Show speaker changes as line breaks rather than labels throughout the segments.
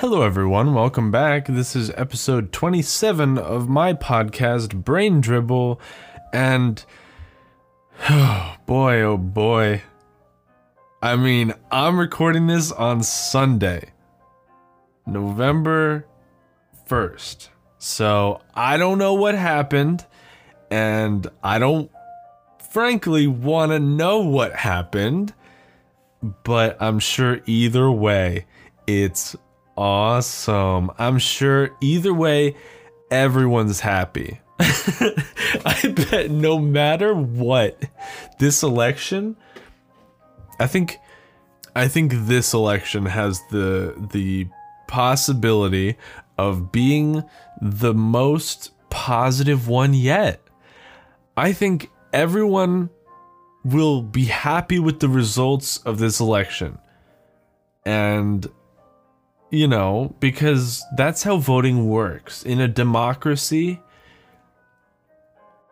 Hello, everyone. Welcome back. This is episode 27 of my podcast, Brain Dribble. And, oh boy, oh boy. I mean, I'm recording this on Sunday, November 1st. So I don't know what happened. And I don't, frankly, want to know what happened. But I'm sure either way, it's awesome. I'm sure either way, everyone's happy. I bet no matter what, this election, I think, I think this election has the the possibility of being the most positive one yet. I think everyone will be happy with the results of this election. And, you know, because that's how voting works. In a democracy,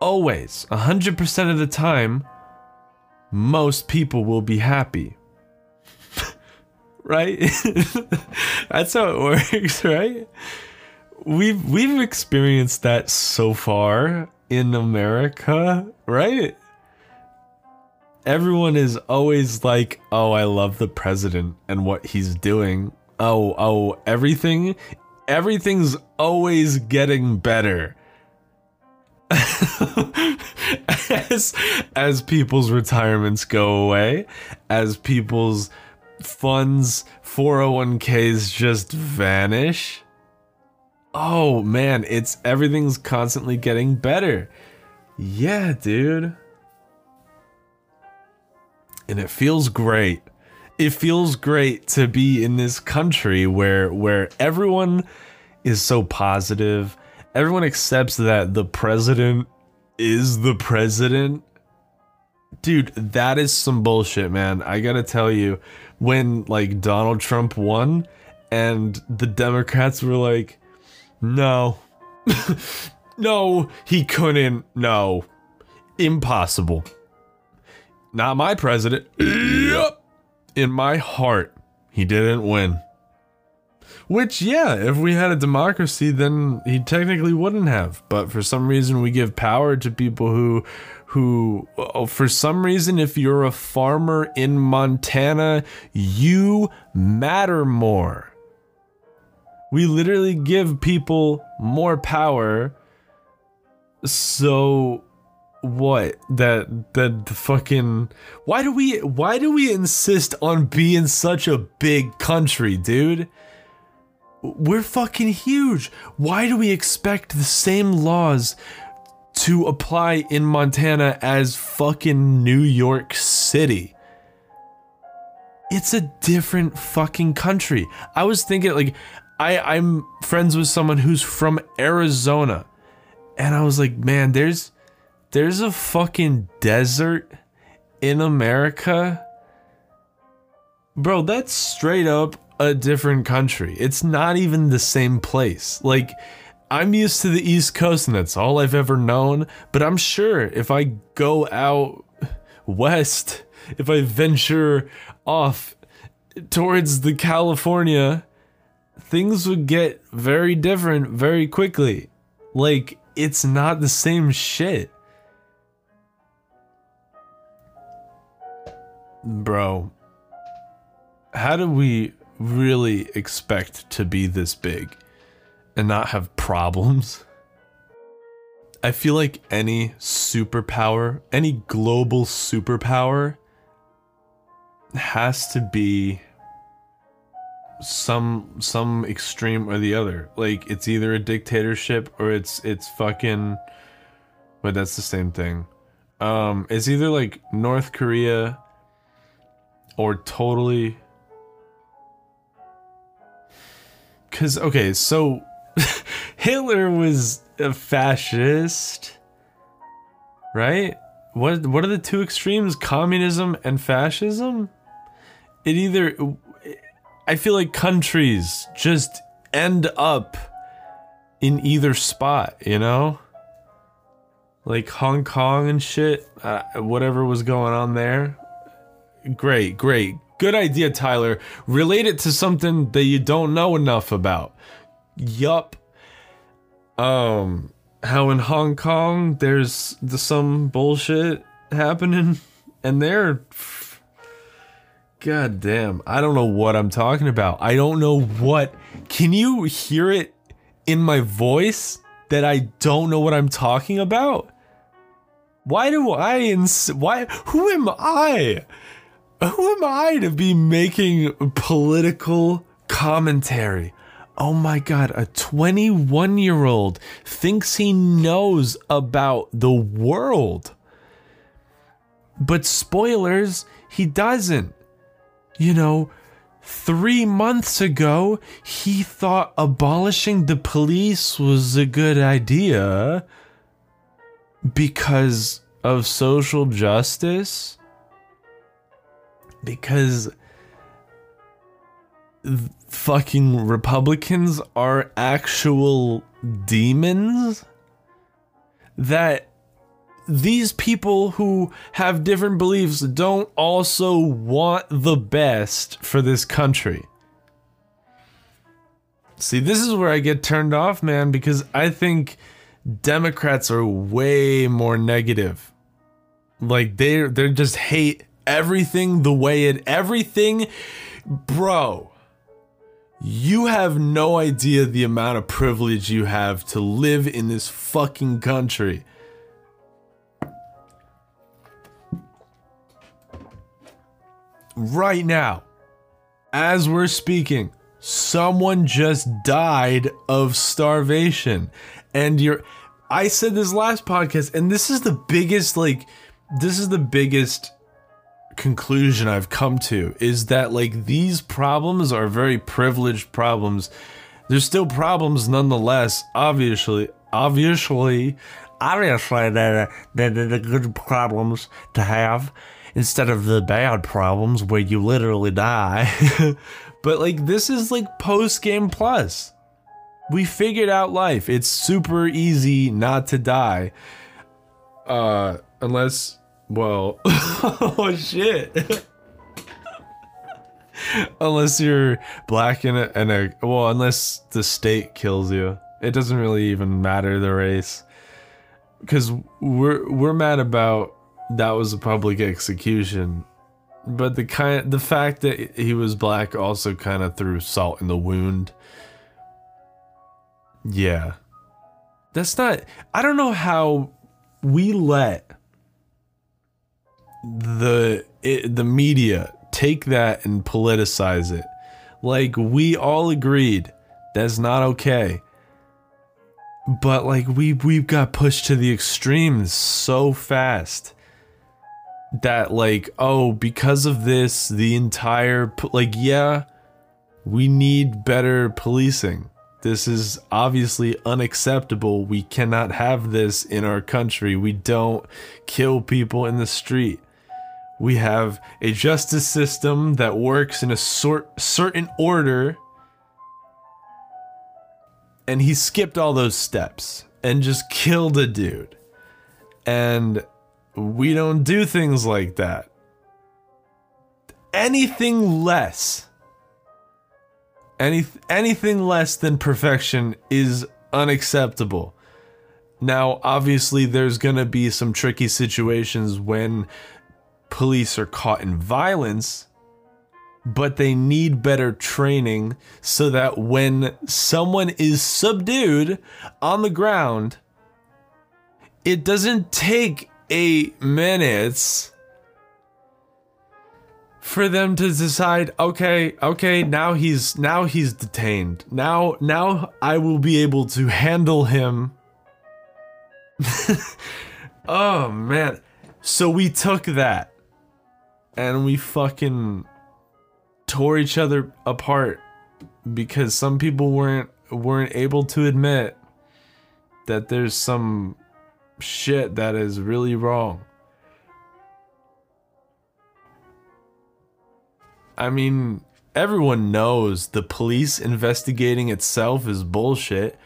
always, 100% of the time, most people will be happy. right? that's how it works, right? We've we've experienced that so far in America, right? everyone is always like, "Oh, I love the president and what he's doing." Oh, oh, everything everything's always getting better. as as people's retirements go away, as people's funds 401k's just vanish. Oh man, it's everything's constantly getting better. Yeah, dude and it feels great. It feels great to be in this country where where everyone is so positive. Everyone accepts that the president is the president. Dude, that is some bullshit, man. I got to tell you when like Donald Trump won and the Democrats were like, "No. no, he couldn't. No. Impossible." Not my president. In my heart, he didn't win. Which, yeah, if we had a democracy, then he technically wouldn't have. But for some reason, we give power to people who, who, oh, for some reason, if you're a farmer in Montana, you matter more. We literally give people more power so what that that the fucking why do we why do we insist on being such a big country dude? We're fucking huge. Why do we expect the same laws to apply in montana as fucking new york city? It's a different fucking country. I was thinking like i i'm friends with someone who's from arizona. And i was like man there's there's a fucking desert in America. Bro, that's straight up a different country. It's not even the same place. Like, I'm used to the East Coast and that's all I've ever known, but I'm sure if I go out west, if I venture off towards the California, things would get very different very quickly. Like, it's not the same shit. Bro, how do we really expect to be this big and not have problems? I feel like any superpower, any global superpower has to be some some extreme or the other. Like it's either a dictatorship or it's it's fucking but that's the same thing. Um it's either like North Korea or totally. Because okay so hitler was a fascist right? What what are the two extremes communism and fascism? It either i feel like countries just end up in either spot you know? Like hong kong and shit uh, whatever was going on there great, great. Good idea, Tyler. Relate it to something that you don't know enough about. Yup. Um, how in Hong Kong there's the, some bullshit happening, and they're. God damn, I don't know what I'm talking about. I don't know what. Can you hear it in my voice that I don't know what I'm talking about? Why do I ins- why who am I? Who am I to be making political commentary? Oh my god, a 21 year old thinks he knows about the world. But spoilers, he doesn't. You know, three months ago, he thought abolishing the police was a good idea because of social justice because fucking republicans are actual demons that these people who have different beliefs don't also want the best for this country see this is where i get turned off man because i think Democrats are way more negative. Like they they're just hate everything the way it everything bro. You have no idea the amount of privilege you have to live in this fucking country. Right now, as we're speaking, someone just died of starvation. And you're I said this last podcast, and this is the biggest, like, this is the biggest conclusion I've come to is that, like, these problems are very privileged problems. There's still problems nonetheless, obviously. Obviously, obviously, they're, they're, the good problems to have instead of the bad problems where you literally die. but, like, this is like post game plus we figured out life. It's super easy not to die. Uh, unless, well, oh shit. unless you're black and a, and a, well, unless the state kills you. It doesn't really even matter the race. Because we're, we're mad about that was a public execution. But the kind, the fact that he was black also kind of threw salt in the wound yeah. That's not I don't know how we let the it, the media take that and politicize it. Like we all agreed that's not okay. But like we we've got pushed to the extremes so fast that like oh because of this the entire like yeah we need better policing this is obviously unacceptable. We cannot have this in our country. We don't kill people in the street. We have a justice system that works in a sort certain order. And he skipped all those steps and just killed a dude. And we don't do things like that. Anything less any anything less than perfection is unacceptable. Now, obviously, there's gonna be some tricky situations when police are caught in violence, but they need better training so that when someone is subdued on the ground, it doesn't take eight minutes for them to decide okay okay now he's now he's detained. Now now i will be able to handle him. Oh man. So we took that and we fucking tore each other apart because some people weren't weren't able to admit that there's some shit that is really wrong I mean, everyone knows the police investigating itself is bullshit.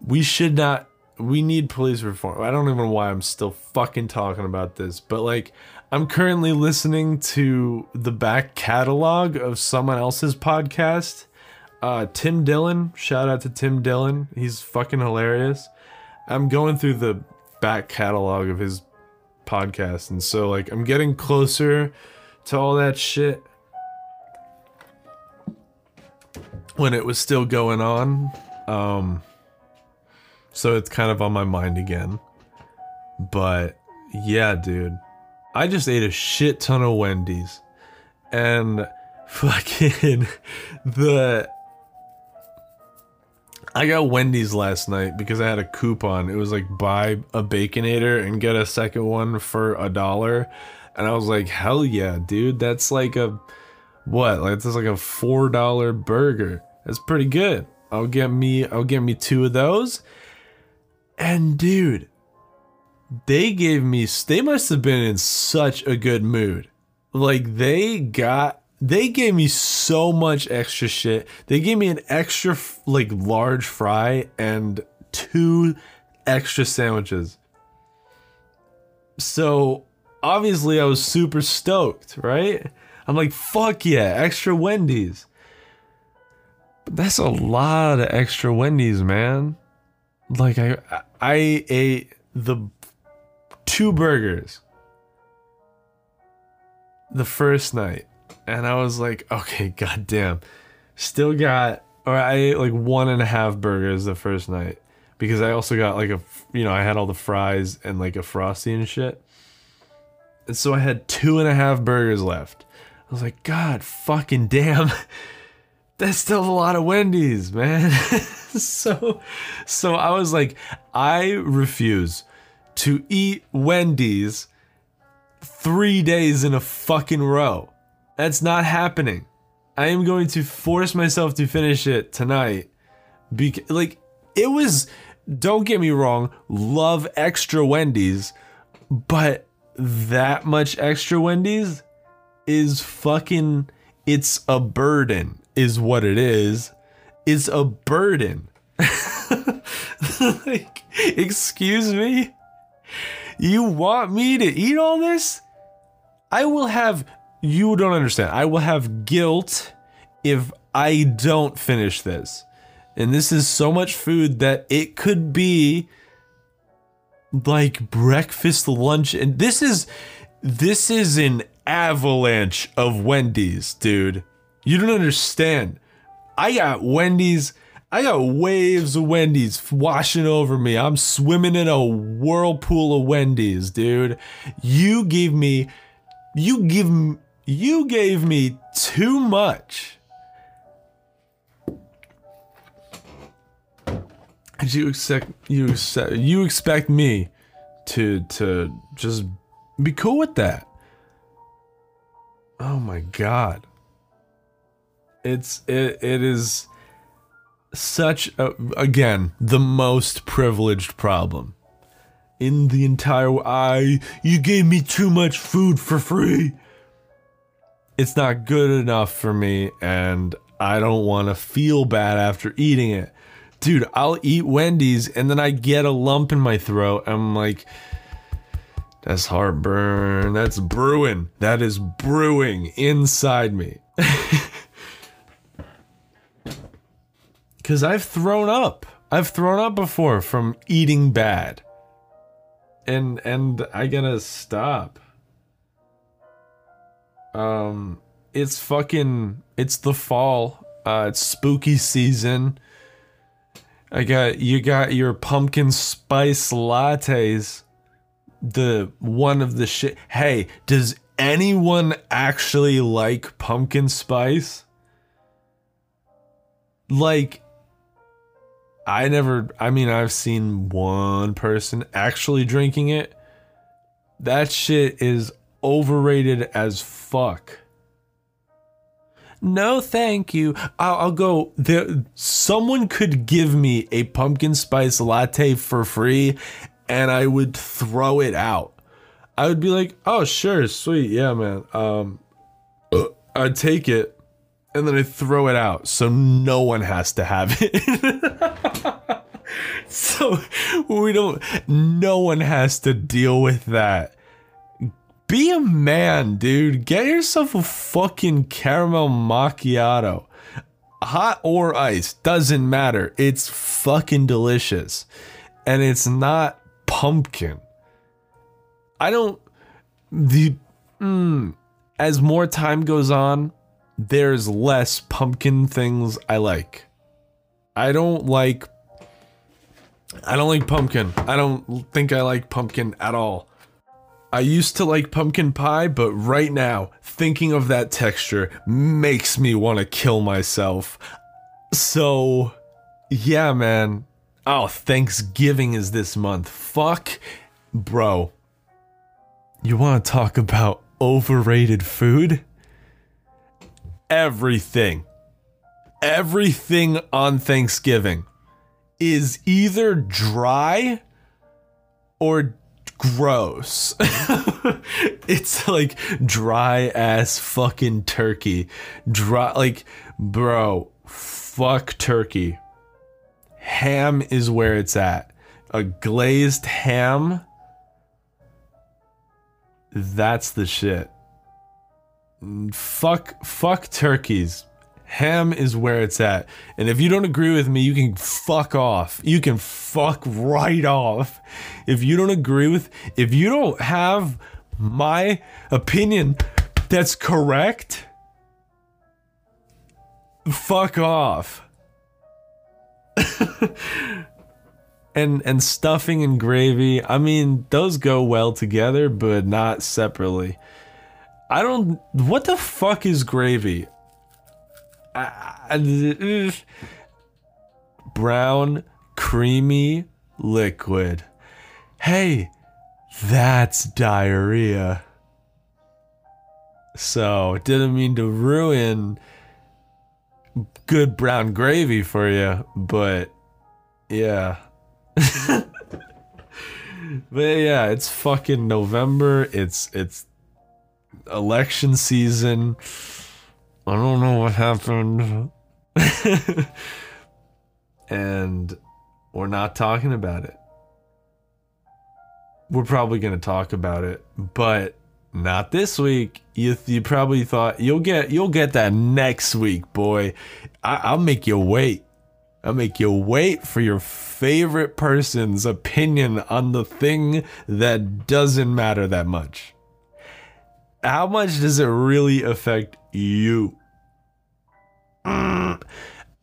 We should not we need police reform. I don't even know why I'm still fucking talking about this, but like I'm currently listening to the back catalog of someone else's podcast. Uh, Tim Dillon, shout out to Tim Dillon. He's fucking hilarious. I'm going through the back catalog of his podcast, and so like I'm getting closer to all that shit when it was still going on. Um, so it's kind of on my mind again. But yeah, dude. I just ate a shit ton of Wendy's. And fucking the I got Wendy's last night because I had a coupon. It was like buy a baconator and get a second one for a dollar. And I was like, hell yeah, dude. That's like a what? Like that's like a four dollar burger. That's pretty good. I'll get me I'll get me two of those. And dude, they gave me they must have been in such a good mood. Like they got they gave me so much extra shit. They gave me an extra like large fry and two extra sandwiches. So obviously I was super stoked, right? I'm like, fuck yeah, extra Wendy's. But that's a lot of extra Wendy's, man. Like I I ate the two burgers the first night and I was like, okay, goddamn. Still got, or I ate like one and a half burgers the first night because I also got like a, you know, I had all the fries and like a frosty and shit. And so I had two and a half burgers left. I was like, God fucking damn. That's still a lot of Wendy's, man. so, so I was like, I refuse to eat Wendy's three days in a fucking row. That's not happening. I am going to force myself to finish it tonight. Because, like, it was, don't get me wrong, love extra Wendy's, but that much extra Wendy's is fucking, it's a burden, is what it is. is a burden. like, excuse me? You want me to eat all this? I will have you don't understand. I will have guilt if I don't finish this. And this is so much food that it could be like breakfast, lunch, and this is this is an avalanche of Wendy's, dude. You don't understand. I got Wendy's. I got waves of Wendy's washing over me. I'm swimming in a whirlpool of Wendy's, dude. You give me you give you gave me too much. And you expect you expect, you expect me to to just be cool with that. Oh my god. It's it it is such a, again the most privileged problem in the entire I you gave me too much food for free it's not good enough for me and I don't want to feel bad after eating it. Dude, I'll eat Wendy's and then I get a lump in my throat. I'm like, that's heartburn. That's brewing. That is brewing inside me. Because I've thrown up. I've thrown up before from eating bad. And and I gotta stop. Um, it's fucking. It's the fall. Uh, it's spooky season. I got you got your pumpkin spice lattes. The one of the shit. Hey, does anyone actually like pumpkin spice? Like, I never. I mean, I've seen one person actually drinking it. That shit is overrated as fuck. No, thank you. I'll, I'll, go. There, someone could give me a pumpkin spice latte for free, and I would throw it out. I would be like, "Oh, sure, sweet, yeah, man." Um, uh, I'd take it, and then I throw it out, so no one has to have it. so we don't no one has to deal with that. Be a man, dude. Get yourself a fucking caramel macchiato. Hot or ice, doesn't matter. It's fucking delicious. And it's not pumpkin. I don't the mm, as more time goes on, there's less pumpkin things I like. I don't like I don't like pumpkin. I don't think I like pumpkin at all. I used to like pumpkin pie, but right now, thinking of that texture makes me want to kill myself. So, yeah, man. Oh, Thanksgiving is this month. Fuck. Bro. You want to talk about overrated food? Everything. Everything on Thanksgiving is either dry or gross. it's like dry ass fucking turkey. Dry like bro, fuck turkey. Ham is where it's at. A glazed ham that's the shit. Fuck fuck turkeys. Ham is where it's at. And if you don't agree with me, you can fuck off. You can fuck right off. If you don't agree with, if you don't have my opinion that's correct, fuck off. and and stuffing and gravy, I mean, those go well together, but not separately. I don't. What the fuck is gravy? brown, creamy liquid. Hey, that's diarrhea. So, didn't mean to ruin good brown gravy for you, but yeah. but yeah, it's fucking November. It's it's election season. I don't know what happened. and we're not talking about it. We're probably going to talk about it, but not this week. You you probably thought you'll get you'll get that next week, boy. I, I'll make you wait. I'll make you wait for your favorite person's opinion on the thing that doesn't matter that much. How much does it really affect you? Mm,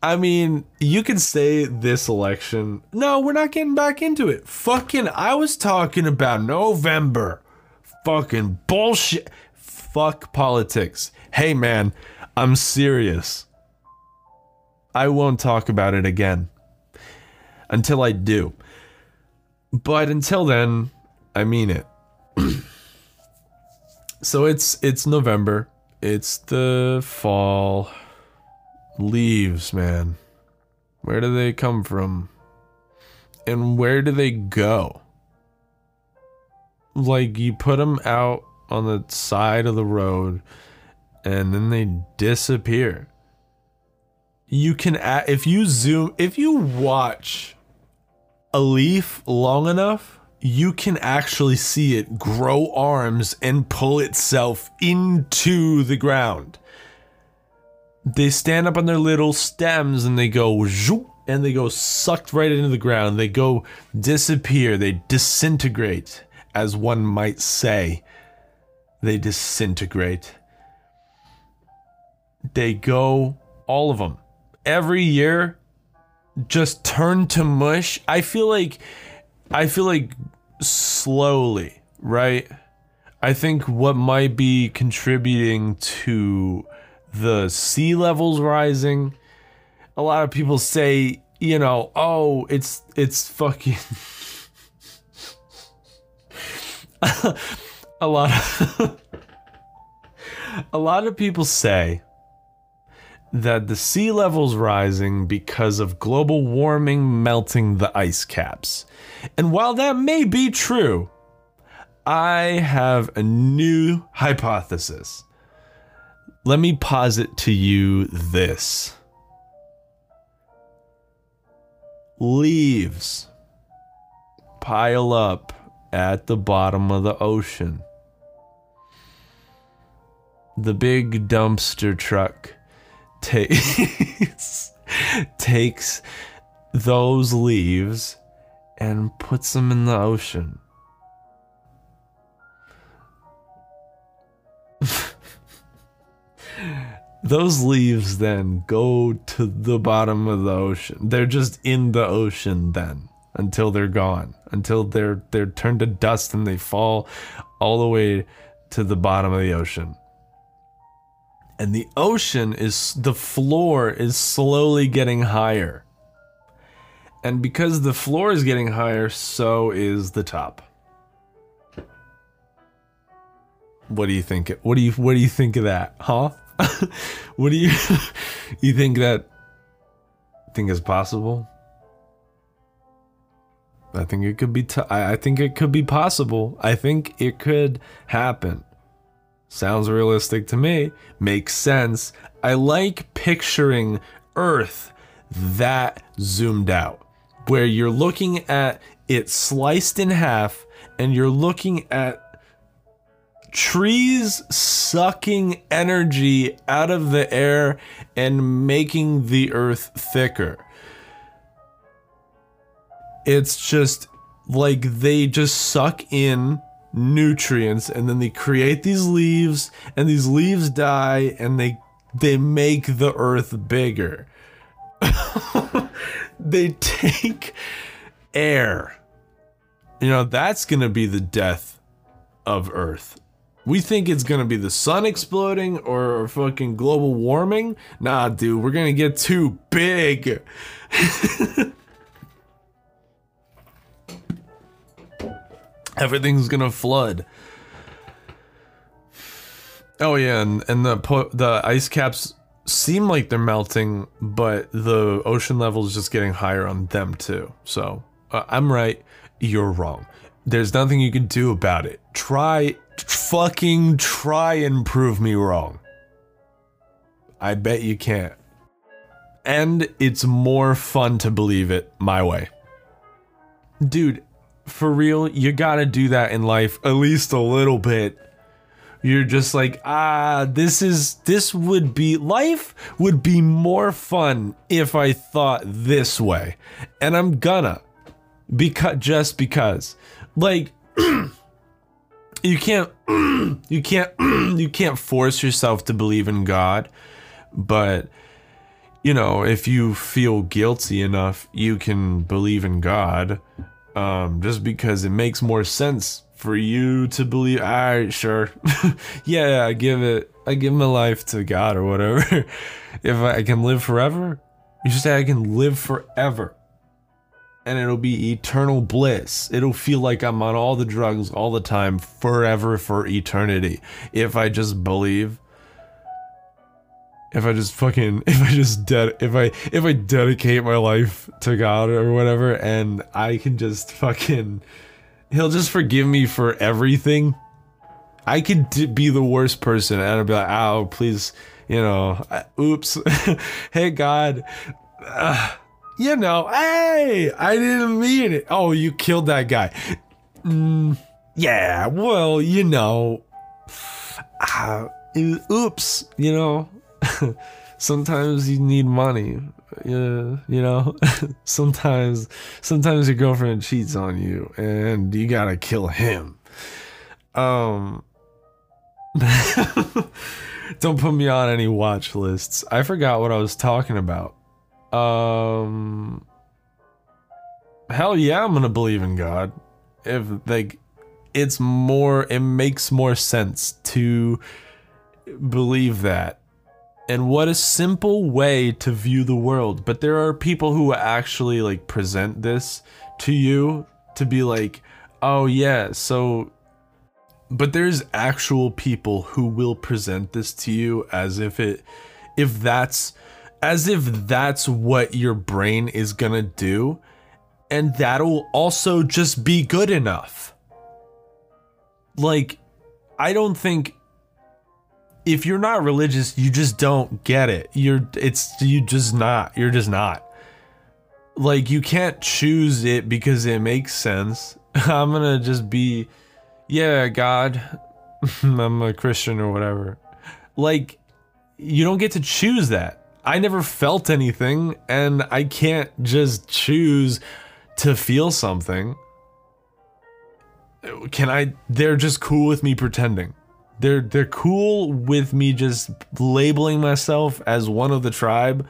I mean, you could say this election. No, we're not getting back into it. Fucking, I was talking about November. Fucking bullshit. Fuck politics. Hey, man, I'm serious. I won't talk about it again until I do. But until then, I mean it. so it's it's November. It's the fall leaves, man. Where do they come from? And where do they go? Like, you put them out on the side of the road and then they disappear. You can, if you zoom, if you watch a leaf long enough, you can actually see it grow arms and pull itself into the ground they stand up on their little stems and they go zoop, and they go sucked right into the ground. They go disappear. They disintegrate, as one might say. They disintegrate. They go, all of them. Every year, just turn to mush. I feel like, I feel like slowly, right? I think what might be contributing to the sea levels rising. A lot of people say, you know, oh, it's it's fucking a lot of a lot of people say that the sea levels rising because of global warming melting the ice caps. And while that may be true, I have a new hypothesis. Let me posit to you this leaves pile up at the bottom of the ocean. The big dumpster truck takes takes those leaves and puts them in the ocean. Those leaves then go to the bottom of the ocean. They're just in the ocean then until they're gone, until they're they're turned to dust and they fall all the way to the bottom of the ocean. And the ocean is the floor is slowly getting higher. And because the floor is getting higher, so is the top. What do you think? What do you what do you think of that? Huh? what do you you think that think is possible? I think it could be I think it could be possible. I think it could happen. Sounds realistic to me. Makes sense. I like picturing Earth that zoomed out, where you're looking at it sliced in half and you're looking at trees sucking energy out of the air and making the earth thicker. It's just like they just suck in nutrients and then they create these leaves and these leaves die and they they make the earth bigger. they take air. You know, that's going to be the death of earth. We think it's gonna be the sun exploding or fucking global warming. Nah, dude, we're gonna get too big. Everything's gonna flood. Oh yeah, and, and the the ice caps seem like they're melting, but the ocean level is just getting higher on them too. So uh, I'm right, you're wrong. There's nothing you can do about it. Try fucking try and prove me wrong. I bet you can't. And it's more fun to believe it my way. Dude, for real, you gotta do that in life at least a little bit. You're just like, ah, this is, this would be, life would be more fun if I thought this way. And I'm gonna. Because, just because. Like, you can't you can't you can't force yourself to believe in God, but you know, if you feel guilty enough, you can believe in God. Um, just because it makes more sense for you to believe. All right, sure, yeah, I give it. I give my life to God or whatever. if I can live forever, you say I can live forever and it'll be eternal bliss. It'll feel like I'm on all the drugs all the time, forever for eternity. If I just believe. If I just fucking, if I just dead, if I, if I dedicate my life to God or whatever, and I can just fucking, He'll just forgive me for everything. I could be the worst person, and I'll be like, "Oh, please, you know, oops, hey God." Uh, you know, hey, I didn't mean it. Oh, you killed that guy. Mm, yeah, well, you know, uh, oops, you know, sometimes you need money. You know, sometimes, sometimes your girlfriend cheats on you and you gotta kill him. Um, don't put me on any watch lists. I forgot what I was talking about. Um, hell yeah, I'm gonna believe in God. If like, it's more, it makes more sense to believe that. And what a simple way to view the world. But there are people who actually like present this to you to be like, oh yeah, so. But there's actual people who will present this to you as if it, if that's as if that's what your brain is gonna do, and that'll also just be good enough. Like, I don't think if you're not religious, you just don't get it. You're it's you just not. You're just not. like you can't choose it because it makes sense. I'm gonna just be, yeah, God, I'm a Christian or whatever. Like, you don't get to choose that. I never felt anything, and I can't just choose to feel something. Can I? They're just cool with me pretending. They're they're cool with me just labeling myself as one of the tribe.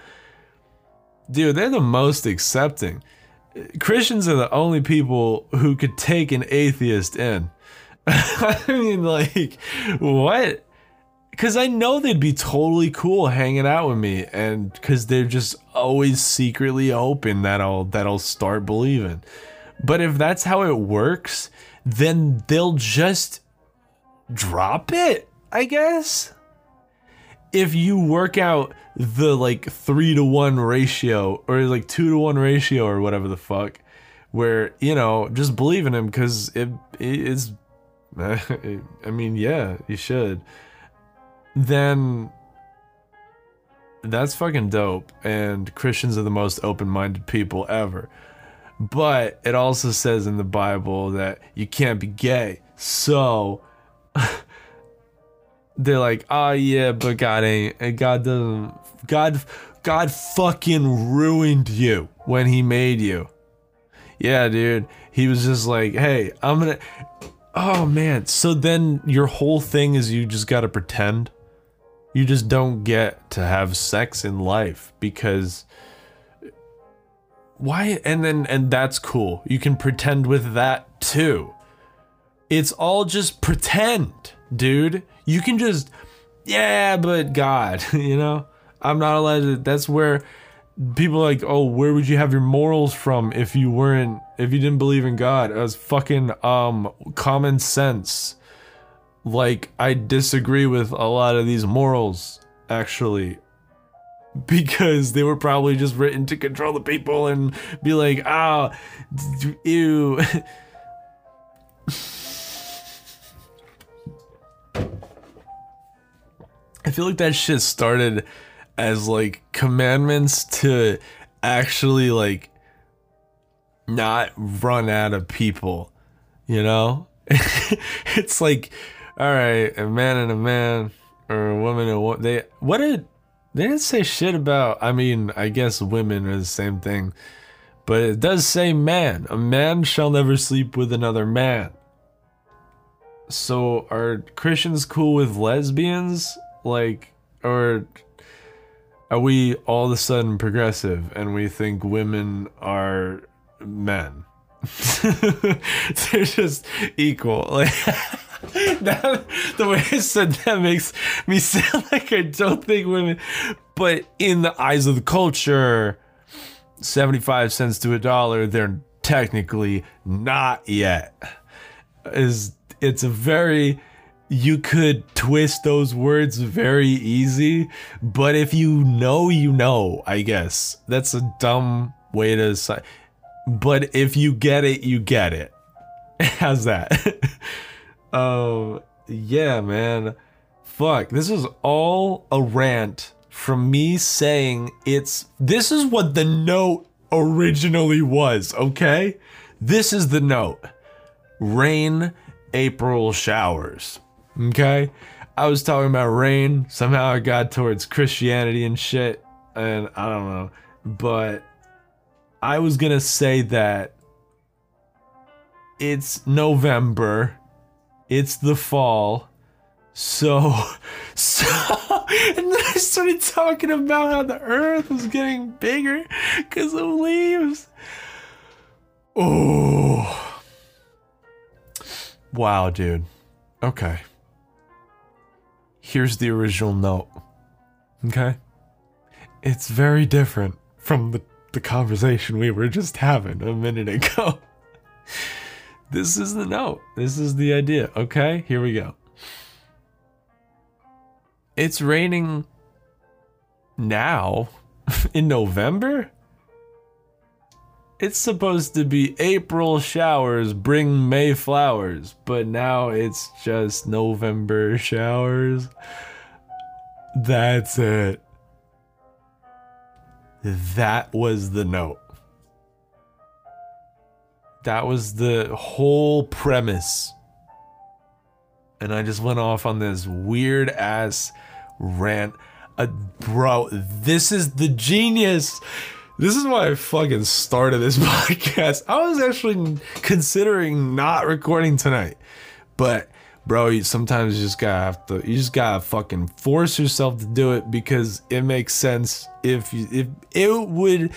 Dude, they're the most accepting. Christians are the only people who could take an atheist in. I mean, like, what? Because I know they'd be totally cool hanging out with me, and because they're just always secretly hoping that I'll that I'll start believing. But if that's how it works, then they'll just drop it, I guess. If you work out the like three to one ratio or like two to one ratio or whatever the fuck, where you know just believe in him because it, it is. I mean, yeah, you should. Then that's fucking dope, and Christians are the most open-minded people ever. But it also says in the Bible that you can't be gay. So they're like, oh yeah, but God ain't, and God doesn't, God, God fucking ruined you when he made you. Yeah, dude. He was just like, hey, I'm gonna, oh man. So then your whole thing is you just gotta pretend. You just don't get to have sex in life because why and then and that's cool. You can pretend with that too. It's all just pretend dude. You can just, yeah, but God, you know? I'm not allowed to, that's where people like, oh, where would you have your morals from if you weren't, if you didn't believe in God? Was fucking, um, common sense. Like, I disagree with a lot of these morals, actually. Because they were probably just written to control the people and be like, ah, oh, ew. I feel like that shit started as like commandments to actually like not run out of people, you know? it's like, all right, a man and a man, or a woman and what they what did they didn't say shit about. I mean, I guess women are the same thing, but it does say man. A man shall never sleep with another man. So are Christians cool with lesbians? Like, or are we all of a sudden progressive and we think women are men? They're just equal. Like that, the way I said that makes me sound like I don't think women, but in the eyes of the culture, 75 cents to a dollar, they're technically not yet. Is it's a very you could twist those words very easy, but if you know, you know, I guess. That's a dumb way to say. But if you get it, you get it. How's that? um, yeah, man. Fuck, this is all a rant from me saying it's. This is what the note originally was, okay? This is the note. Rain, April showers. Okay? I was talking about rain. Somehow I got towards Christianity and shit. And I don't know. But I was gonna say that it's November. It's the fall. So, so, and then I started talking about how the earth was getting bigger because of leaves. Oh. Wow, dude. Okay here's the original note. Okay? It's very different from the, the conversation we were just having a minute ago. this is the note. This is the idea. Okay? Here we go. It's raining now in November? It's supposed to be April showers bring May flowers, but now it's just November showers. That's it. That was the note. That was the whole premise. And I just went off on this weird ass rant. Uh, bro, this is the genius. This is why I fucking started this podcast. I was actually considering not recording tonight. But bro, you, sometimes you just gotta have to you just gotta fucking force yourself to do it because it makes sense if you if it would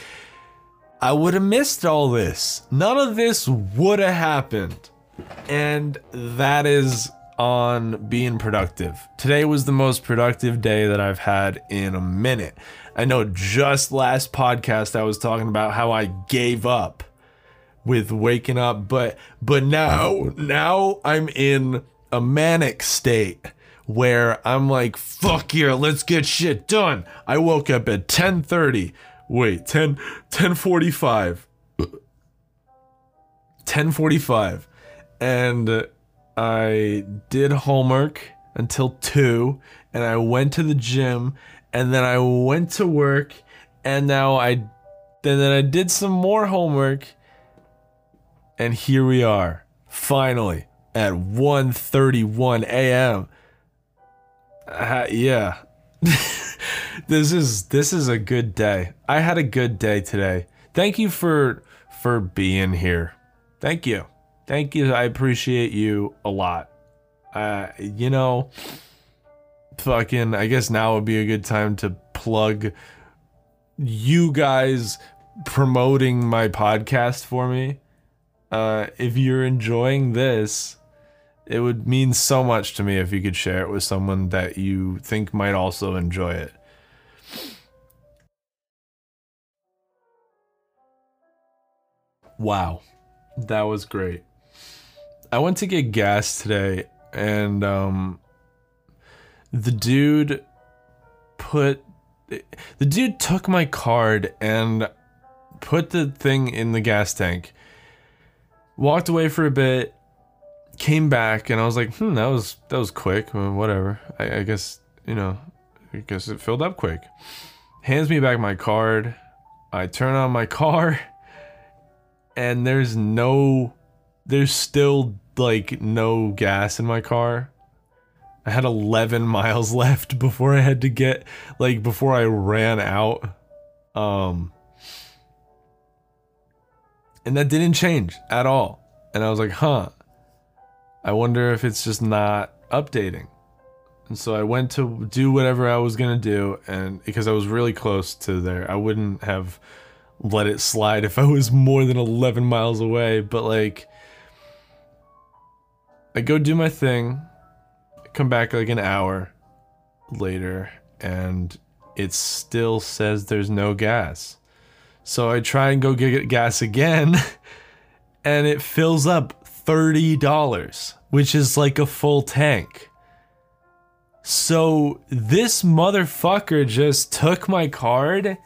I would have missed all this. None of this would have happened. And that is on being productive. Today was the most productive day that I've had in a minute. I know just last podcast I was talking about how I gave up with waking up, but but now now I'm in a manic state where I'm like, fuck yeah, let's get shit done. I woke up at 10:30 wait 10 1045 1045 and i did homework until 2 and i went to the gym and then i went to work and now i then i did some more homework and here we are finally at 1:31 a.m. Uh, yeah this is this is a good day. I had a good day today. Thank you for for being here. Thank you. Thank you. I appreciate you a lot. Uh you know fucking I guess now would be a good time to plug you guys promoting my podcast for me. Uh if you're enjoying this, it would mean so much to me if you could share it with someone that you think might also enjoy it. Wow, that was great. I went to get gas today and um the dude put the dude took my card and put the thing in the gas tank. Walked away for a bit came back and I was like, hmm, that was that was quick. Whatever. I, I, guess you know, I guess it filled up quick. Hands me back my card. I turn on my car, and there's no, there's still like no gas in my car. I had 11 miles left before I had to get like before I ran out. Um, and that didn't change at all. And I was like, huh I wonder if it's just not updating. And so I went to do whatever I was gonna do, and because I was really close to there, I wouldn't have let it slide if I was more than 11 miles away. But like, I go do my thing, come back like an hour later, and it still says there's no gas. So I try and go get gas again, and it fills up $30 which is like a full tank. So this motherfucker just took my card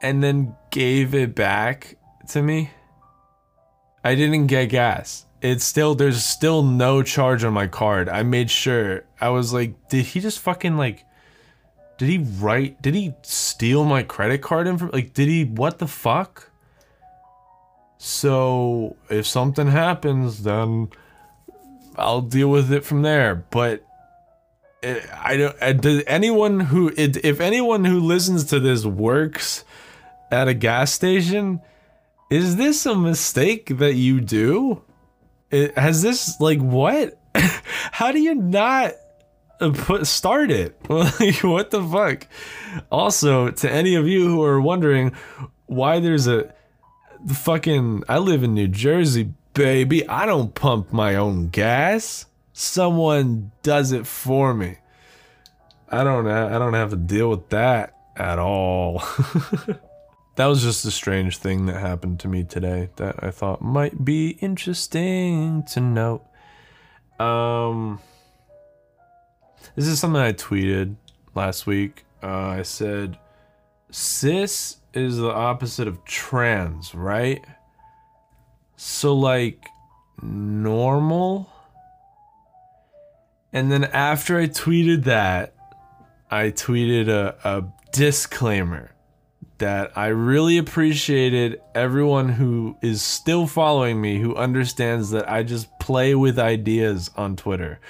and then gave it back to me. I didn't get gas. It's still there's still no charge on my card. I made sure. I was like, did he just fucking like did he write did he steal my credit card info? Like did he what the fuck? So if something happens, then I'll deal with it from there. But it, I don't. Uh, anyone who it, if anyone who listens to this works at a gas station, is this a mistake that you do? It, has this like what? How do you not uh, put start it? like what the fuck? Also, to any of you who are wondering why there's a fucking I live in New Jersey, baby. I don't pump my own gas. Someone does it for me. I don't I don't have to deal with that at all. that was just a strange thing that happened to me today that I thought might be interesting to note. Um this is something I tweeted last week. Uh, I said cis is the opposite of trans, right? So, like, normal? And then after I tweeted that, I tweeted a, a disclaimer that I really appreciated everyone who is still following me who understands that I just play with ideas on Twitter.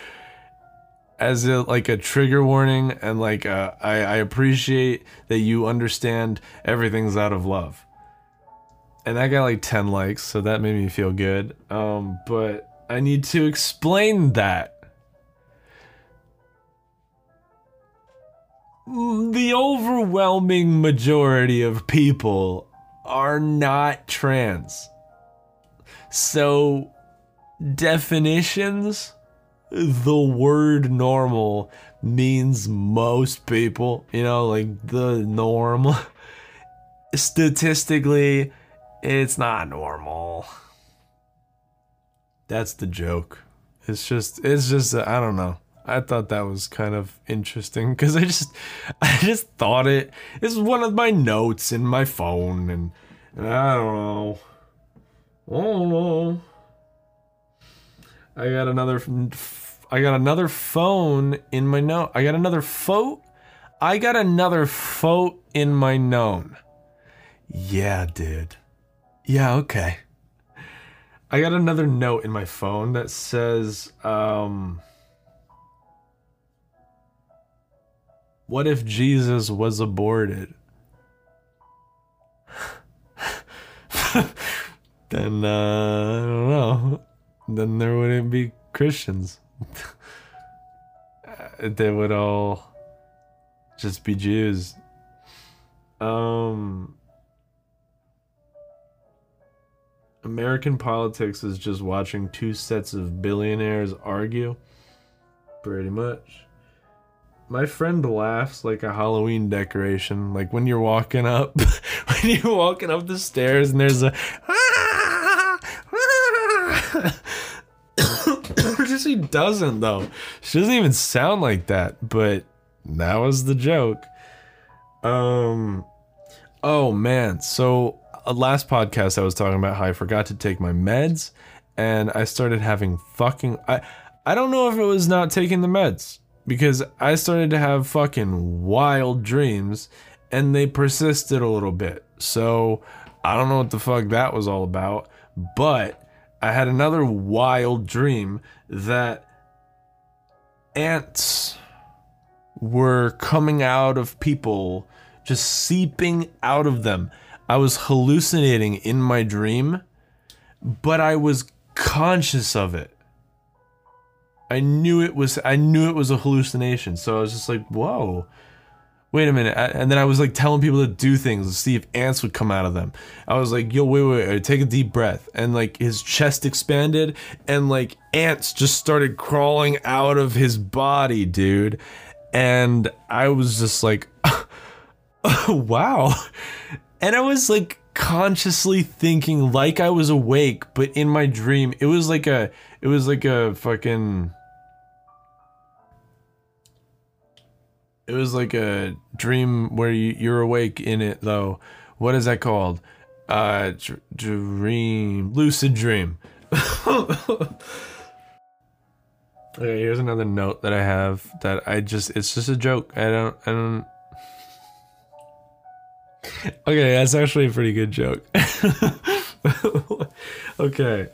As a, like a trigger warning and like uh, I, I appreciate that you understand everything's out of love. And that got like 10 likes so that made me feel good. Um but i need to explain that the overwhelming majority of people are not trans so definitions the word normal means most people, you know, like the norm. Statistically, it's not normal. That's the joke. It's just, it's just, I don't know. I thought that was kind of interesting because I just, I just thought it. It's one of my notes in my phone, and, and I don't know. Know. I got another I got another phone in my note. I got another photo. I got another photo in my known. Yeah, dude. Yeah, okay. I got another note in my phone that says, um, What if Jesus was aborted? then, uh, I don't know. Then there wouldn't be Christians. they would all just be Jews. Um, American politics is just watching two sets of billionaires argue. Pretty much. My friend laughs like a Halloween decoration. Like when you're walking up, when you're walking up the stairs and there's a. she doesn't though. She doesn't even sound like that, but that was the joke. Um oh man, so uh, last podcast I was talking about how I forgot to take my meds and I started having fucking I I don't know if it was not taking the meds because I started to have fucking wild dreams and they persisted a little bit. So I don't know what the fuck that was all about, but I had another wild dream that ants were coming out of people, just seeping out of them. I was hallucinating in my dream, but I was conscious of it. I knew it was I knew it was a hallucination. So I was just like, "Whoa wait a minute. And then I was like telling people to do things to see if ants would come out of them. I was like, yo, wait, wait, wait, take a deep breath. And like his chest expanded and like ants just started crawling out of his body, dude. And I was just like, wow. And I was like consciously thinking like I was awake, but in my dream, it was like a, it was like a fucking it was like a dream where you, you're awake in it though. What is that called? Uh, dr- dream, lucid dream. okay, here's another note that I have that I just, it's just a joke. I don't, I don't. Okay, that's actually a pretty good joke. okay.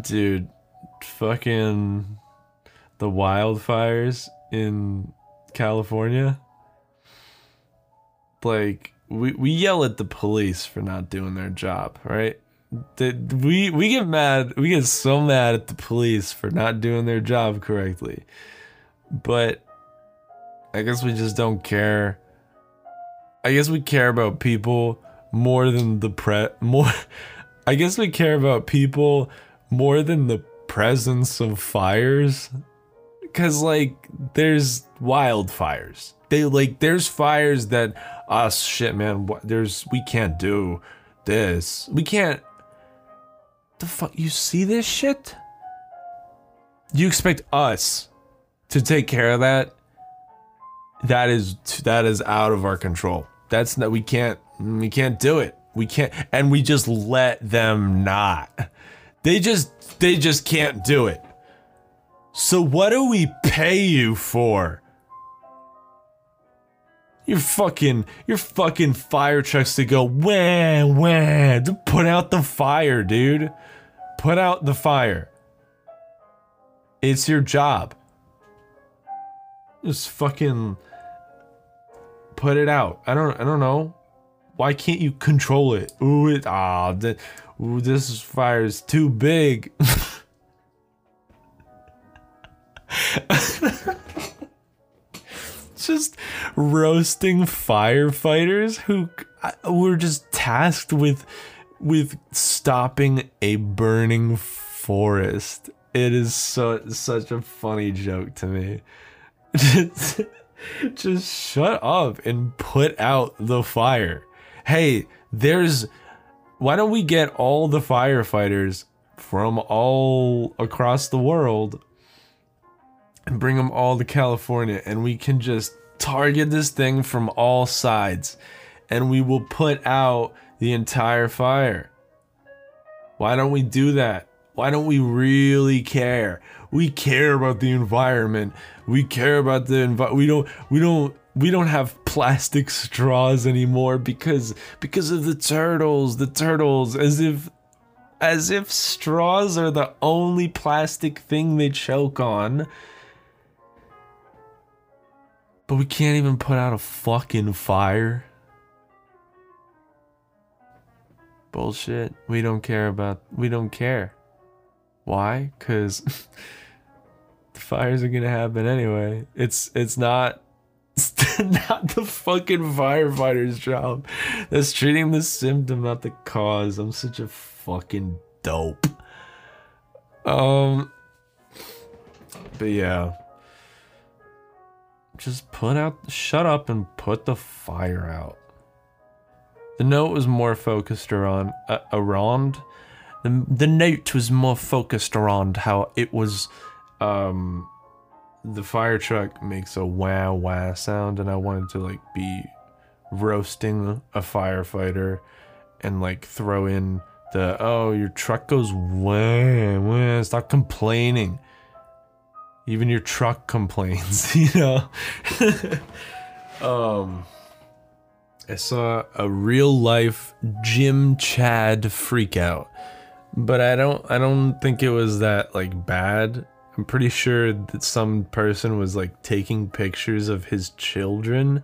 Dude, fucking the wildfires in California. Like we we yell at the police for not doing their job, right? That we we get mad, we get so mad at the police for not doing their job correctly. But I guess we just don't care. I guess we care about people more than the pre more I guess we care about people more than the presence of fires Cause like there's wildfires. They like there's fires that us oh, shit man. There's we can't do this. We can't. The fuck you see this shit? You expect us to take care of that? That is that is out of our control. That's not we can't we can't do it. We can't and we just let them not. They just they just can't do it. So what do we pay you for? Your fucking your fucking fire trucks to go wah wah to put out the fire, dude. Put out the fire. It's your job. Just fucking put it out. I don't I don't know. Why can't you control it? Ooh, it ah, the, ooh, this fire is too big. just roasting firefighters who were just tasked with with stopping a burning forest. It is so such a funny joke to me. Just, just shut up and put out the fire. Hey, there's why don't we get all the firefighters from all across the world and bring them all to California and we can just target this thing from all sides and we will put out the entire fire. Why don't we do that? Why don't we really care? We care about the environment. We care about the envi- we don't we don't we don't have plastic straws anymore because because of the turtles, the turtles as if as if straws are the only plastic thing they choke on. But we can't even put out a fucking fire. Bullshit. We don't care about. We don't care. Why? Because the fires are gonna happen anyway. It's it's not. Not the fucking firefighter's job. That's treating the symptom, not the cause. I'm such a fucking dope. Um. But yeah just put out, shut up and put the fire out. The note was more focused around, uh, around, the, the note was more focused around how it was, um, the fire truck makes a wah wah sound and I wanted to like be roasting a firefighter and like throw in the, oh, your truck goes wah wah, stop complaining. Even your truck complains, you know? um, I saw a real life Jim Chad freakout, but I don't, I don't think it was that like bad. I'm pretty sure that some person was like taking pictures of his children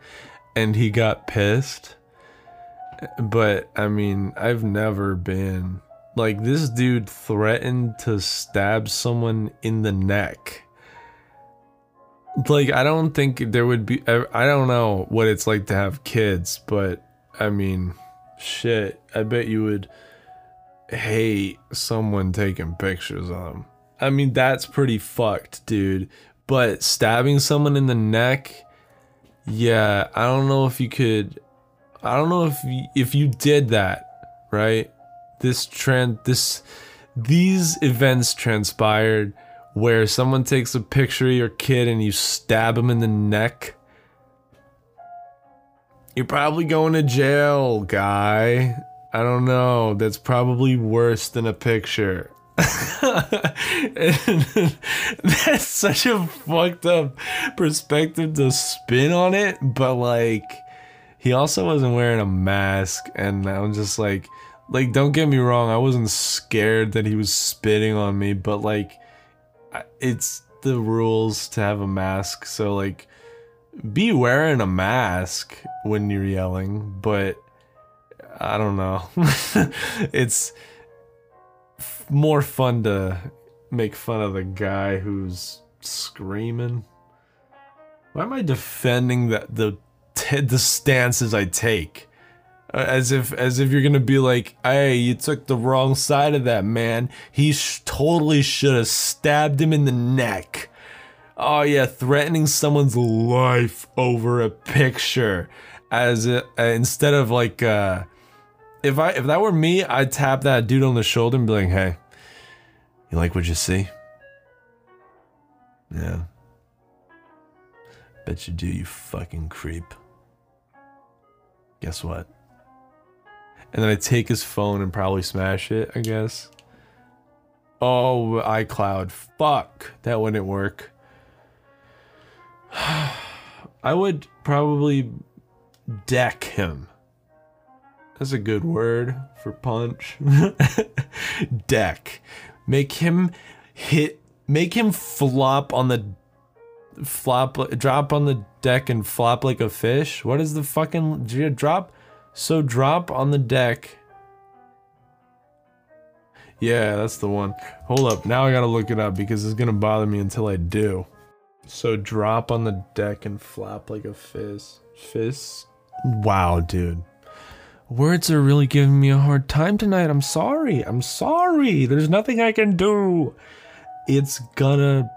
and he got pissed. But I mean, I've never been like this dude threatened to stab someone in the neck like I don't think there would be I don't know what it's like to have kids, but I mean, shit, I bet you would hate someone taking pictures of them. I mean, that's pretty fucked, dude. But stabbing someone in the neck, yeah, I don't know if you could I don't know if you, if you did that, right? This trend this these events transpired where someone takes a picture of your kid and you stab him in the neck. You're probably going to jail, guy. I don't know. That's probably worse than a picture. that's such a fucked up perspective to spin on it, but like he also wasn't wearing a mask and I'm just like like don't get me wrong, I wasn't scared that he was spitting on me, but like it's the rules to have a mask, so like be wearing a mask when you're yelling, but I don't know. it's more fun to make fun of the guy who's screaming. Why am I defending that the the stances I take? Uh, as if as if you're gonna be like, hey, you took the wrong side of that man. He sh totally should have stabbed him in the neck. Oh yeah, threatening someone's life over a picture, as uh, instead of like, uh, if I if that were me, I'd tap that dude on the shoulder and be like, hey, you like what you see? Yeah. Bet you do, you fucking creep. Guess what? And then I take his phone and probably smash it, I guess. Oh, iCloud. Fuck. That wouldn't work. I would probably deck him. That's a good word for punch. deck. Make him hit make him flop on the flop drop on the deck and flop like a fish. What is the fucking drop? So drop on the deck. Yeah, that's the one. Hold up, now I gotta look it up because it's gonna bother me until I do. So drop on the deck and flap like a fizz. Fizz? Wow, dude. Words are really giving me a hard time tonight. I'm sorry. I'm sorry. There's nothing I can do. It's gonna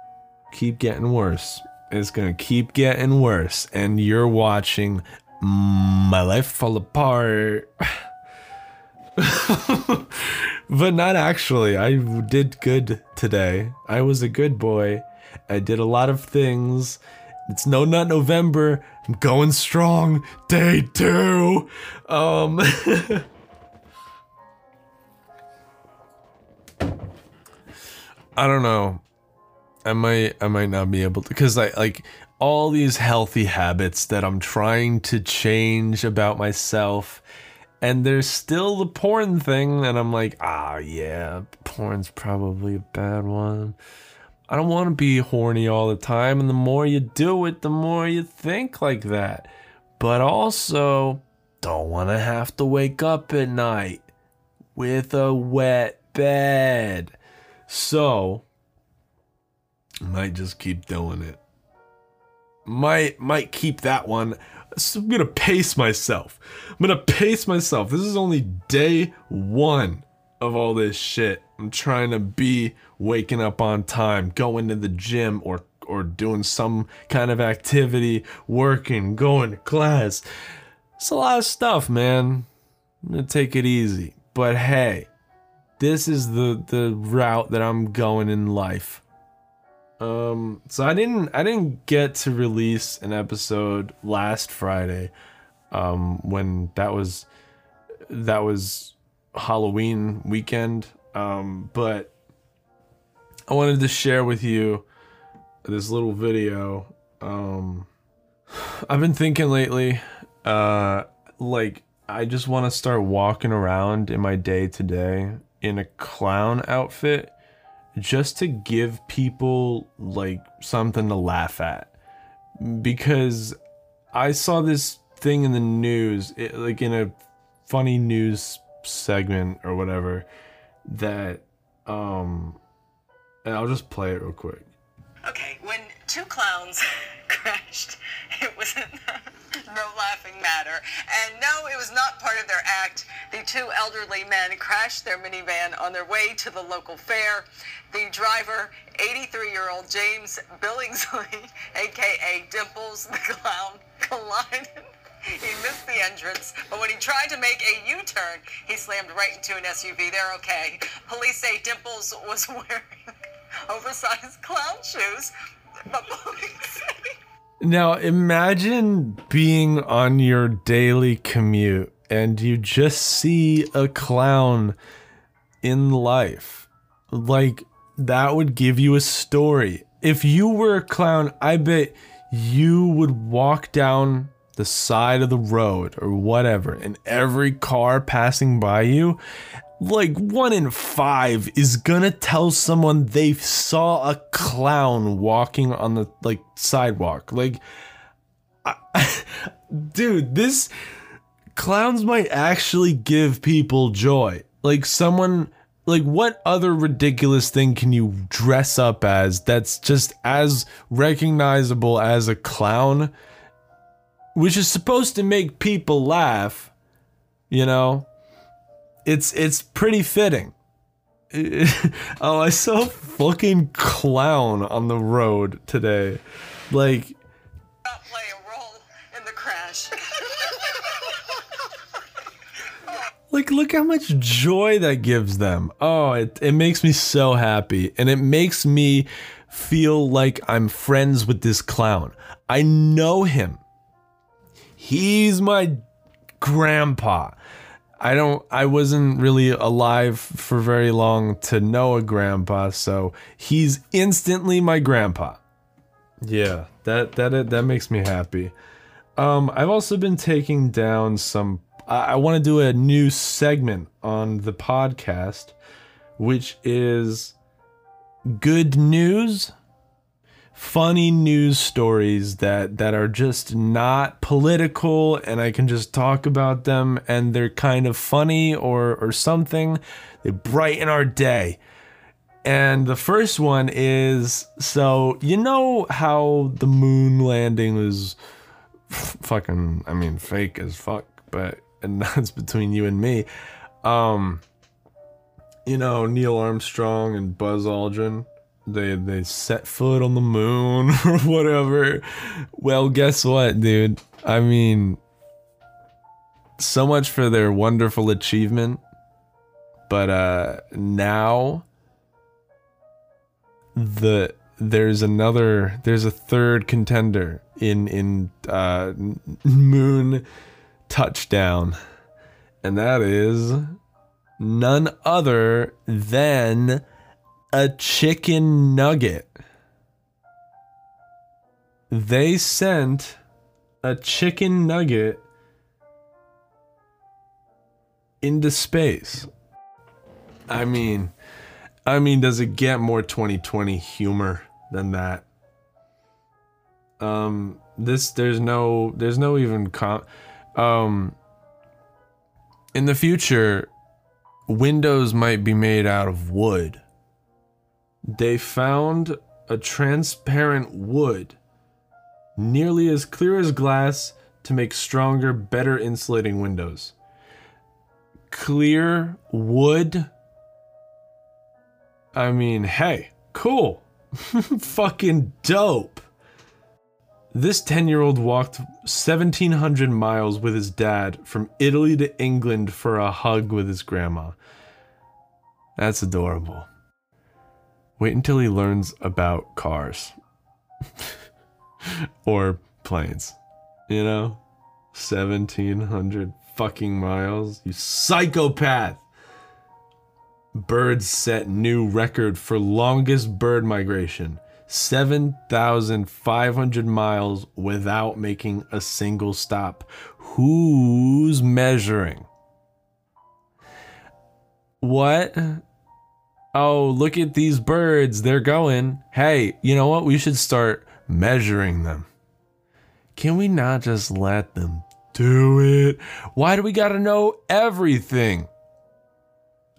keep getting worse. It's gonna keep getting worse. And you're watching my life fall apart. but not actually. I did good today. I was a good boy. I did a lot of things. It's no nut November. I'm going strong. Day two. Um. I don't know. I might I might not be able to because I like all these healthy habits that I'm trying to change about myself and there's still the porn thing and I'm like, "Ah, yeah, porn's probably a bad one." I don't want to be horny all the time and the more you do it, the more you think like that. But also don't want to have to wake up at night with a wet bed. So, might just keep doing it. Might might keep that one. So I'm gonna pace myself. I'm gonna pace myself. This is only day one of all this shit. I'm trying to be waking up on time, going to the gym or or doing some kind of activity, working, going to class. It's a lot of stuff, man. I'm gonna take it easy. But hey, this is the the route that I'm going in life. Um, so I didn't I didn't get to release an episode last Friday, um, when that was that was Halloween weekend. Um, but I wanted to share with you this little video. Um, I've been thinking lately, uh, like I just want to start walking around in my day to day in a clown outfit just to give people like something to laugh at because I saw this thing in the news it, like in a funny news segment or whatever that um and I'll just play it real quick.
Okay, when two clowns crashed, it was no laughing matter. And no, it was not part of their act. The two elderly men crashed their minivan on their way to the local fair. The driver, 83-year-old James Billingsley, aka Dimples the Clown, collided. He missed the entrance, but when he tried to make a U-turn, he slammed right into an SUV. They're okay. Police say Dimples was wearing oversized clown shoes, but say
Now imagine being on your daily commute and you just see a clown in life. Like that would give you a story. If you were a clown, I bet you would walk down the side of the road or whatever, and every car passing by you, like one in five is gonna tell someone they saw a clown walking on the like sidewalk. Like, I, dude, this clowns might actually give people joy. Like someone like what other ridiculous thing can you dress up as that's just as recognizable as a clown which is supposed to make people laugh you know it's it's pretty fitting oh i saw a fucking clown on the road today like
not play a role in the crash.
Like, look how much joy that gives them. Oh, it, it makes me so happy. And it makes me feel like I'm friends with this clown. I know him. He's my grandpa. I don't, I wasn't really alive for very long to know a grandpa, so he's instantly my grandpa. Yeah, that, that, that makes me happy. Um, I've also been taking down some. I, I want to do a new segment on the podcast, which is good news, funny news stories that that are just not political, and I can just talk about them, and they're kind of funny or or something. They brighten our day. And the first one is so you know how the moon landing was fucking I mean fake as fuck, but and that's between you and me. Um you know, Neil Armstrong and Buzz Aldrin, they they set foot on the moon or whatever. Well, guess what, dude? I mean so much for their wonderful achievement. But uh now the there's another there's a third contender in in uh, moon touchdown and that is none other than a chicken nugget they sent a chicken nugget into space i mean I mean, does it get more 2020 humor than that? Um, this there's no there's no even com um in the future windows might be made out of wood. They found a transparent wood nearly as clear as glass to make stronger, better insulating windows. Clear wood I mean, hey, cool. Fucking dope. This 10 year old walked 1,700 miles with his dad from Italy to England for a hug with his grandma. That's adorable. Wait until he learns about cars or planes. You know? 1,700 fucking miles. You psychopath! birds set new record for longest bird migration 7,500 miles without making a single stop. Who's measuring? What? Oh, look at these birds. They're going. Hey, you know what? We should start measuring them. Can we not just let them do it? Why do we gotta know everything?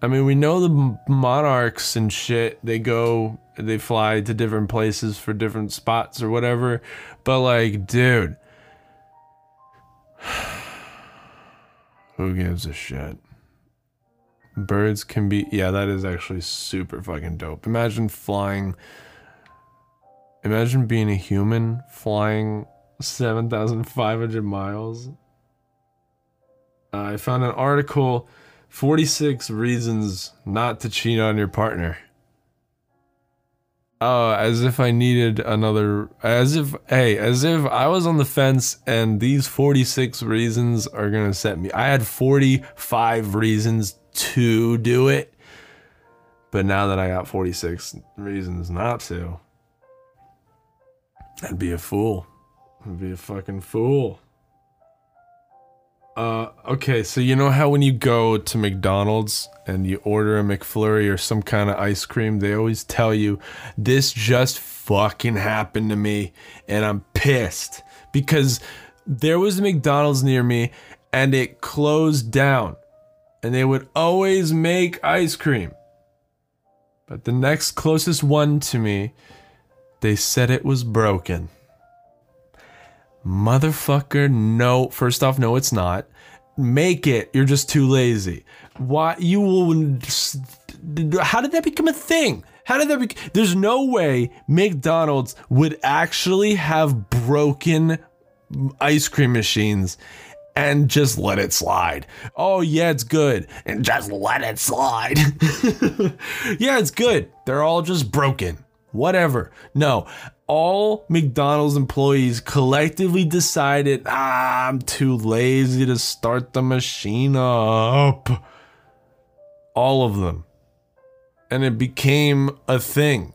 I mean, we know the monarchs and shit, they go, they fly to different places for different spots or whatever. But, like, dude, who gives a shit? Birds can be, yeah, that is actually super fucking dope. Imagine flying, imagine being a human flying 7,500 miles. Uh, I found an article 46 reasons not to cheat on your partner. Oh, as if I needed another. As if, hey, as if I was on the fence and these 46 reasons are gonna set me. I had 45 reasons to do it, but now that I got 46 reasons not to, I'd be a fool. I'd be a fucking fool. Uh, okay, so you know how when you go to McDonald's and you order a McFlurry or some kind of ice cream, they always tell you, this just fucking happened to me and I'm pissed because there was a McDonald's near me and it closed down and they would always make ice cream. But the next closest one to me, they said it was broken. Motherfucker, no. First off, no, it's not. Make it. You're just too lazy. Why you will? How did that become a thing? How did that be? There's no way McDonald's would actually have broken ice cream machines and just let it slide. Oh, yeah, it's good. And just let it slide. yeah, it's good. They're all just broken. Whatever. No, all McDonald's employees collectively decided, ah, I'm too lazy to start the machine up. All of them. And it became a thing.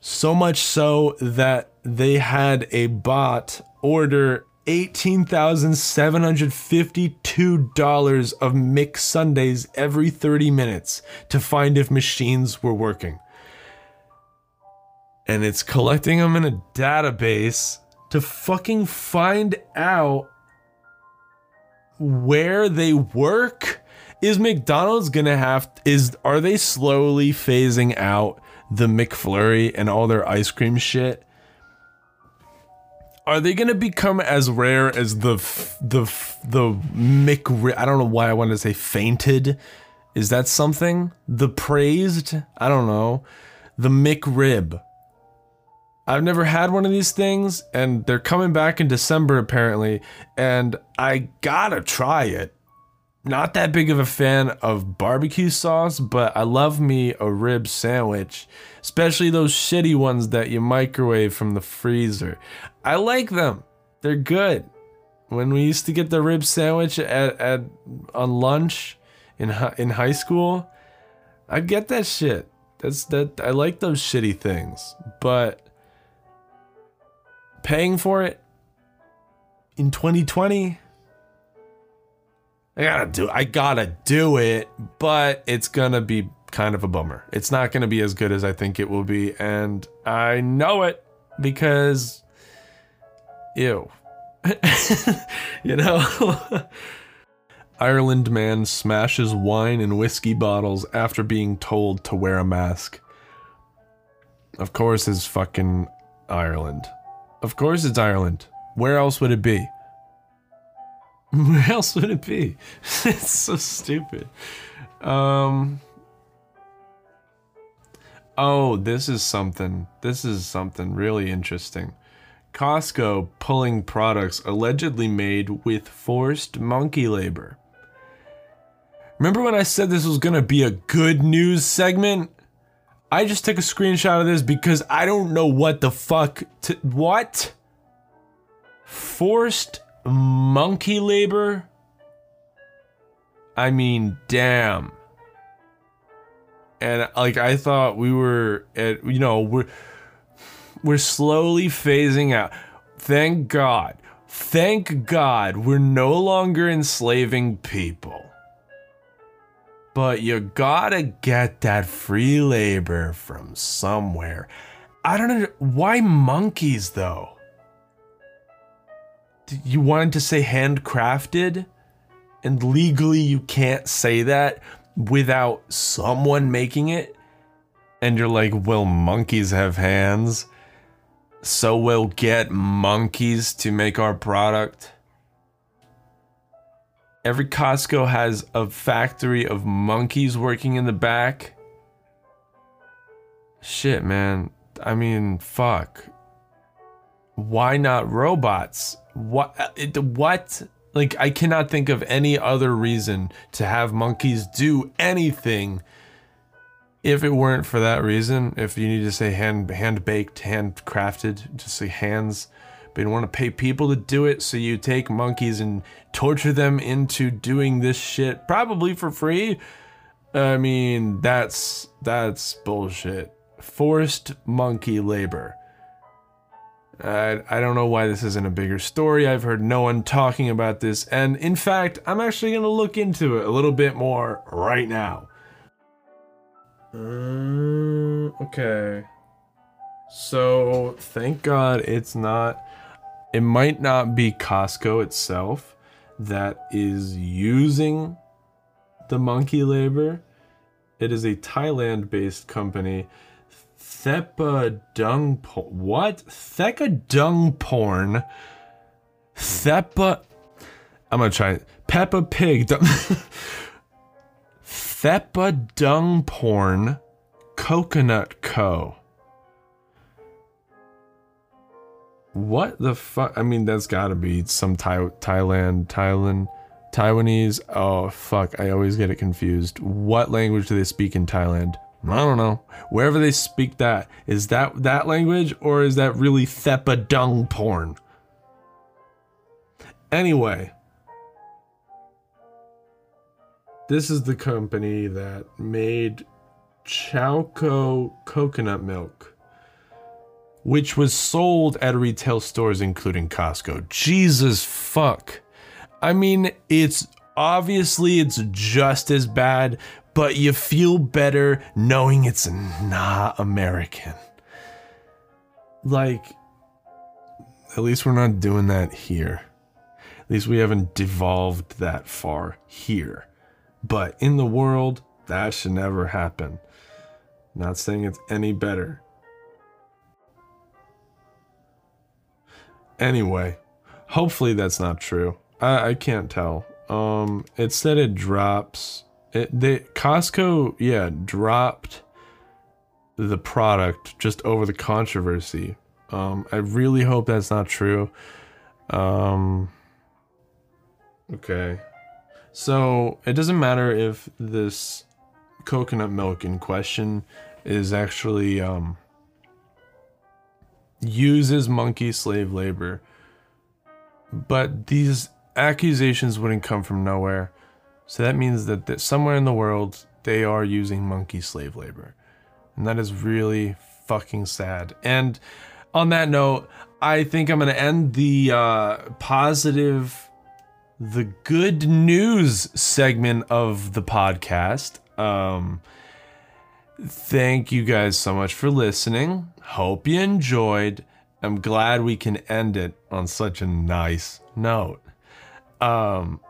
So much so that they had a bot order $18,752 of McSundaes every 30 minutes to find if machines were working. And it's collecting them in a database to fucking find out where they work. Is McDonald's gonna have is are they slowly phasing out the McFlurry and all their ice cream shit? Are they gonna become as rare as the the the Mc? I don't know why I wanted to say fainted. Is that something? The praised? I don't know. The McRib. I've never had one of these things, and they're coming back in December apparently, and I gotta try it. Not that big of a fan of barbecue sauce, but I love me a rib sandwich, especially those shitty ones that you microwave from the freezer. I like them. They're good. When we used to get the rib sandwich at, at on lunch in in high school, I'd get that shit. That's that I like those shitty things, but paying for it in 2020 I gotta do I gotta do it, but it's gonna be kind of a bummer. It's not gonna be as good as I think it will be, and I know it because ew. you know? Ireland man smashes wine and whiskey bottles after being told to wear a mask. Of course it's fucking Ireland. Of course it's Ireland. Where else would it be? Where else would it be? it's so stupid. Um Oh, this is something. This is something really interesting. Costco pulling products allegedly made with forced monkey labor. Remember when I said this was to be a good news segment? I just took a screenshot of this because I don't know what the fuck to what? Forced monkey labor? I mean, damn. And like I thought we were at you know, we're we're slowly phasing out. Thank God. Thank God we're no longer enslaving people. But you gotta get that free labor from somewhere. I don't know. Why monkeys though? You wanted to say handcrafted? And legally you can't say that without someone making it? And you're like, well, monkeys have hands. So we'll get monkeys to make our product. Every Costco has a factory of monkeys working in the back. Shit, man. I mean, fuck. Why not robots? What? What? Like, I cannot think of any other reason to have monkeys do anything if it weren't for that reason. If you need to say hand hand baked, hand crafted, just say hands. But you want to pay people to do it, so you take monkeys and torture them into doing this shit, probably for free. I mean, that's that's bullshit. Forced monkey labor. I, I don't know why this isn't a bigger story. I've heard no one talking about this. And in fact, I'm actually going to look into it a little bit more right now. Um, okay. So, thank God it's not. It might not be Costco itself that is using the monkey labor. It is a Thailand based company Thepa dung porn. What? Theka dung porn. Thepa. I'm gonna try it. Peppa Pig. Dung- Thepa dung porn. Coconut Co. What the fuck? I mean, that's gotta be some Thai- Thailand, Thailand, Taiwanese. Oh fuck! I always get it confused. What language do they speak in Thailand? I don't know. Wherever they speak that, is that that language or is that really Thepa dung porn? Anyway, this is the company that made Chaokoh coconut milk. which was sold at retail stores, including Costco. Jesus fuck. I mean, it's obviously it's just as bad, but you feel better knowing it's not American. Like, at least we're not doing that here. At least we haven't devolved that far here. But in the world, that should never happen. Not saying it's any better. Anyway, hopefully that's not true. I, I can't tell. Um, it said it drops. It they Costco yeah dropped the product just over the controversy. Um, I really hope that's not true. Um, okay, so it doesn't matter if this coconut milk in question is actually um, uses monkey slave labor. But these accusations wouldn't come from nowhere. So that means that, that somewhere in the world they are using monkey slave labor. And that is really fucking sad. And on that note, I think I'm going to end the uh, positive, the good news segment of the podcast. Um, thank you guys so much for listening. Hope you enjoyed. I'm glad we can end it on such a nice note. Um,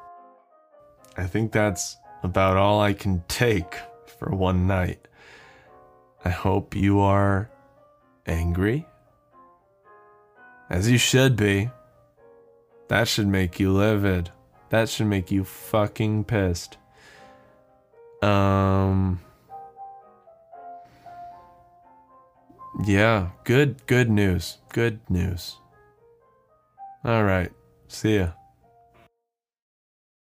I think that's about all I can take for one night. I hope you are angry. As you should be. That should make you livid. That should make you fucking pissed. Um. Yeah, good, good news. Good news. All right. See ya.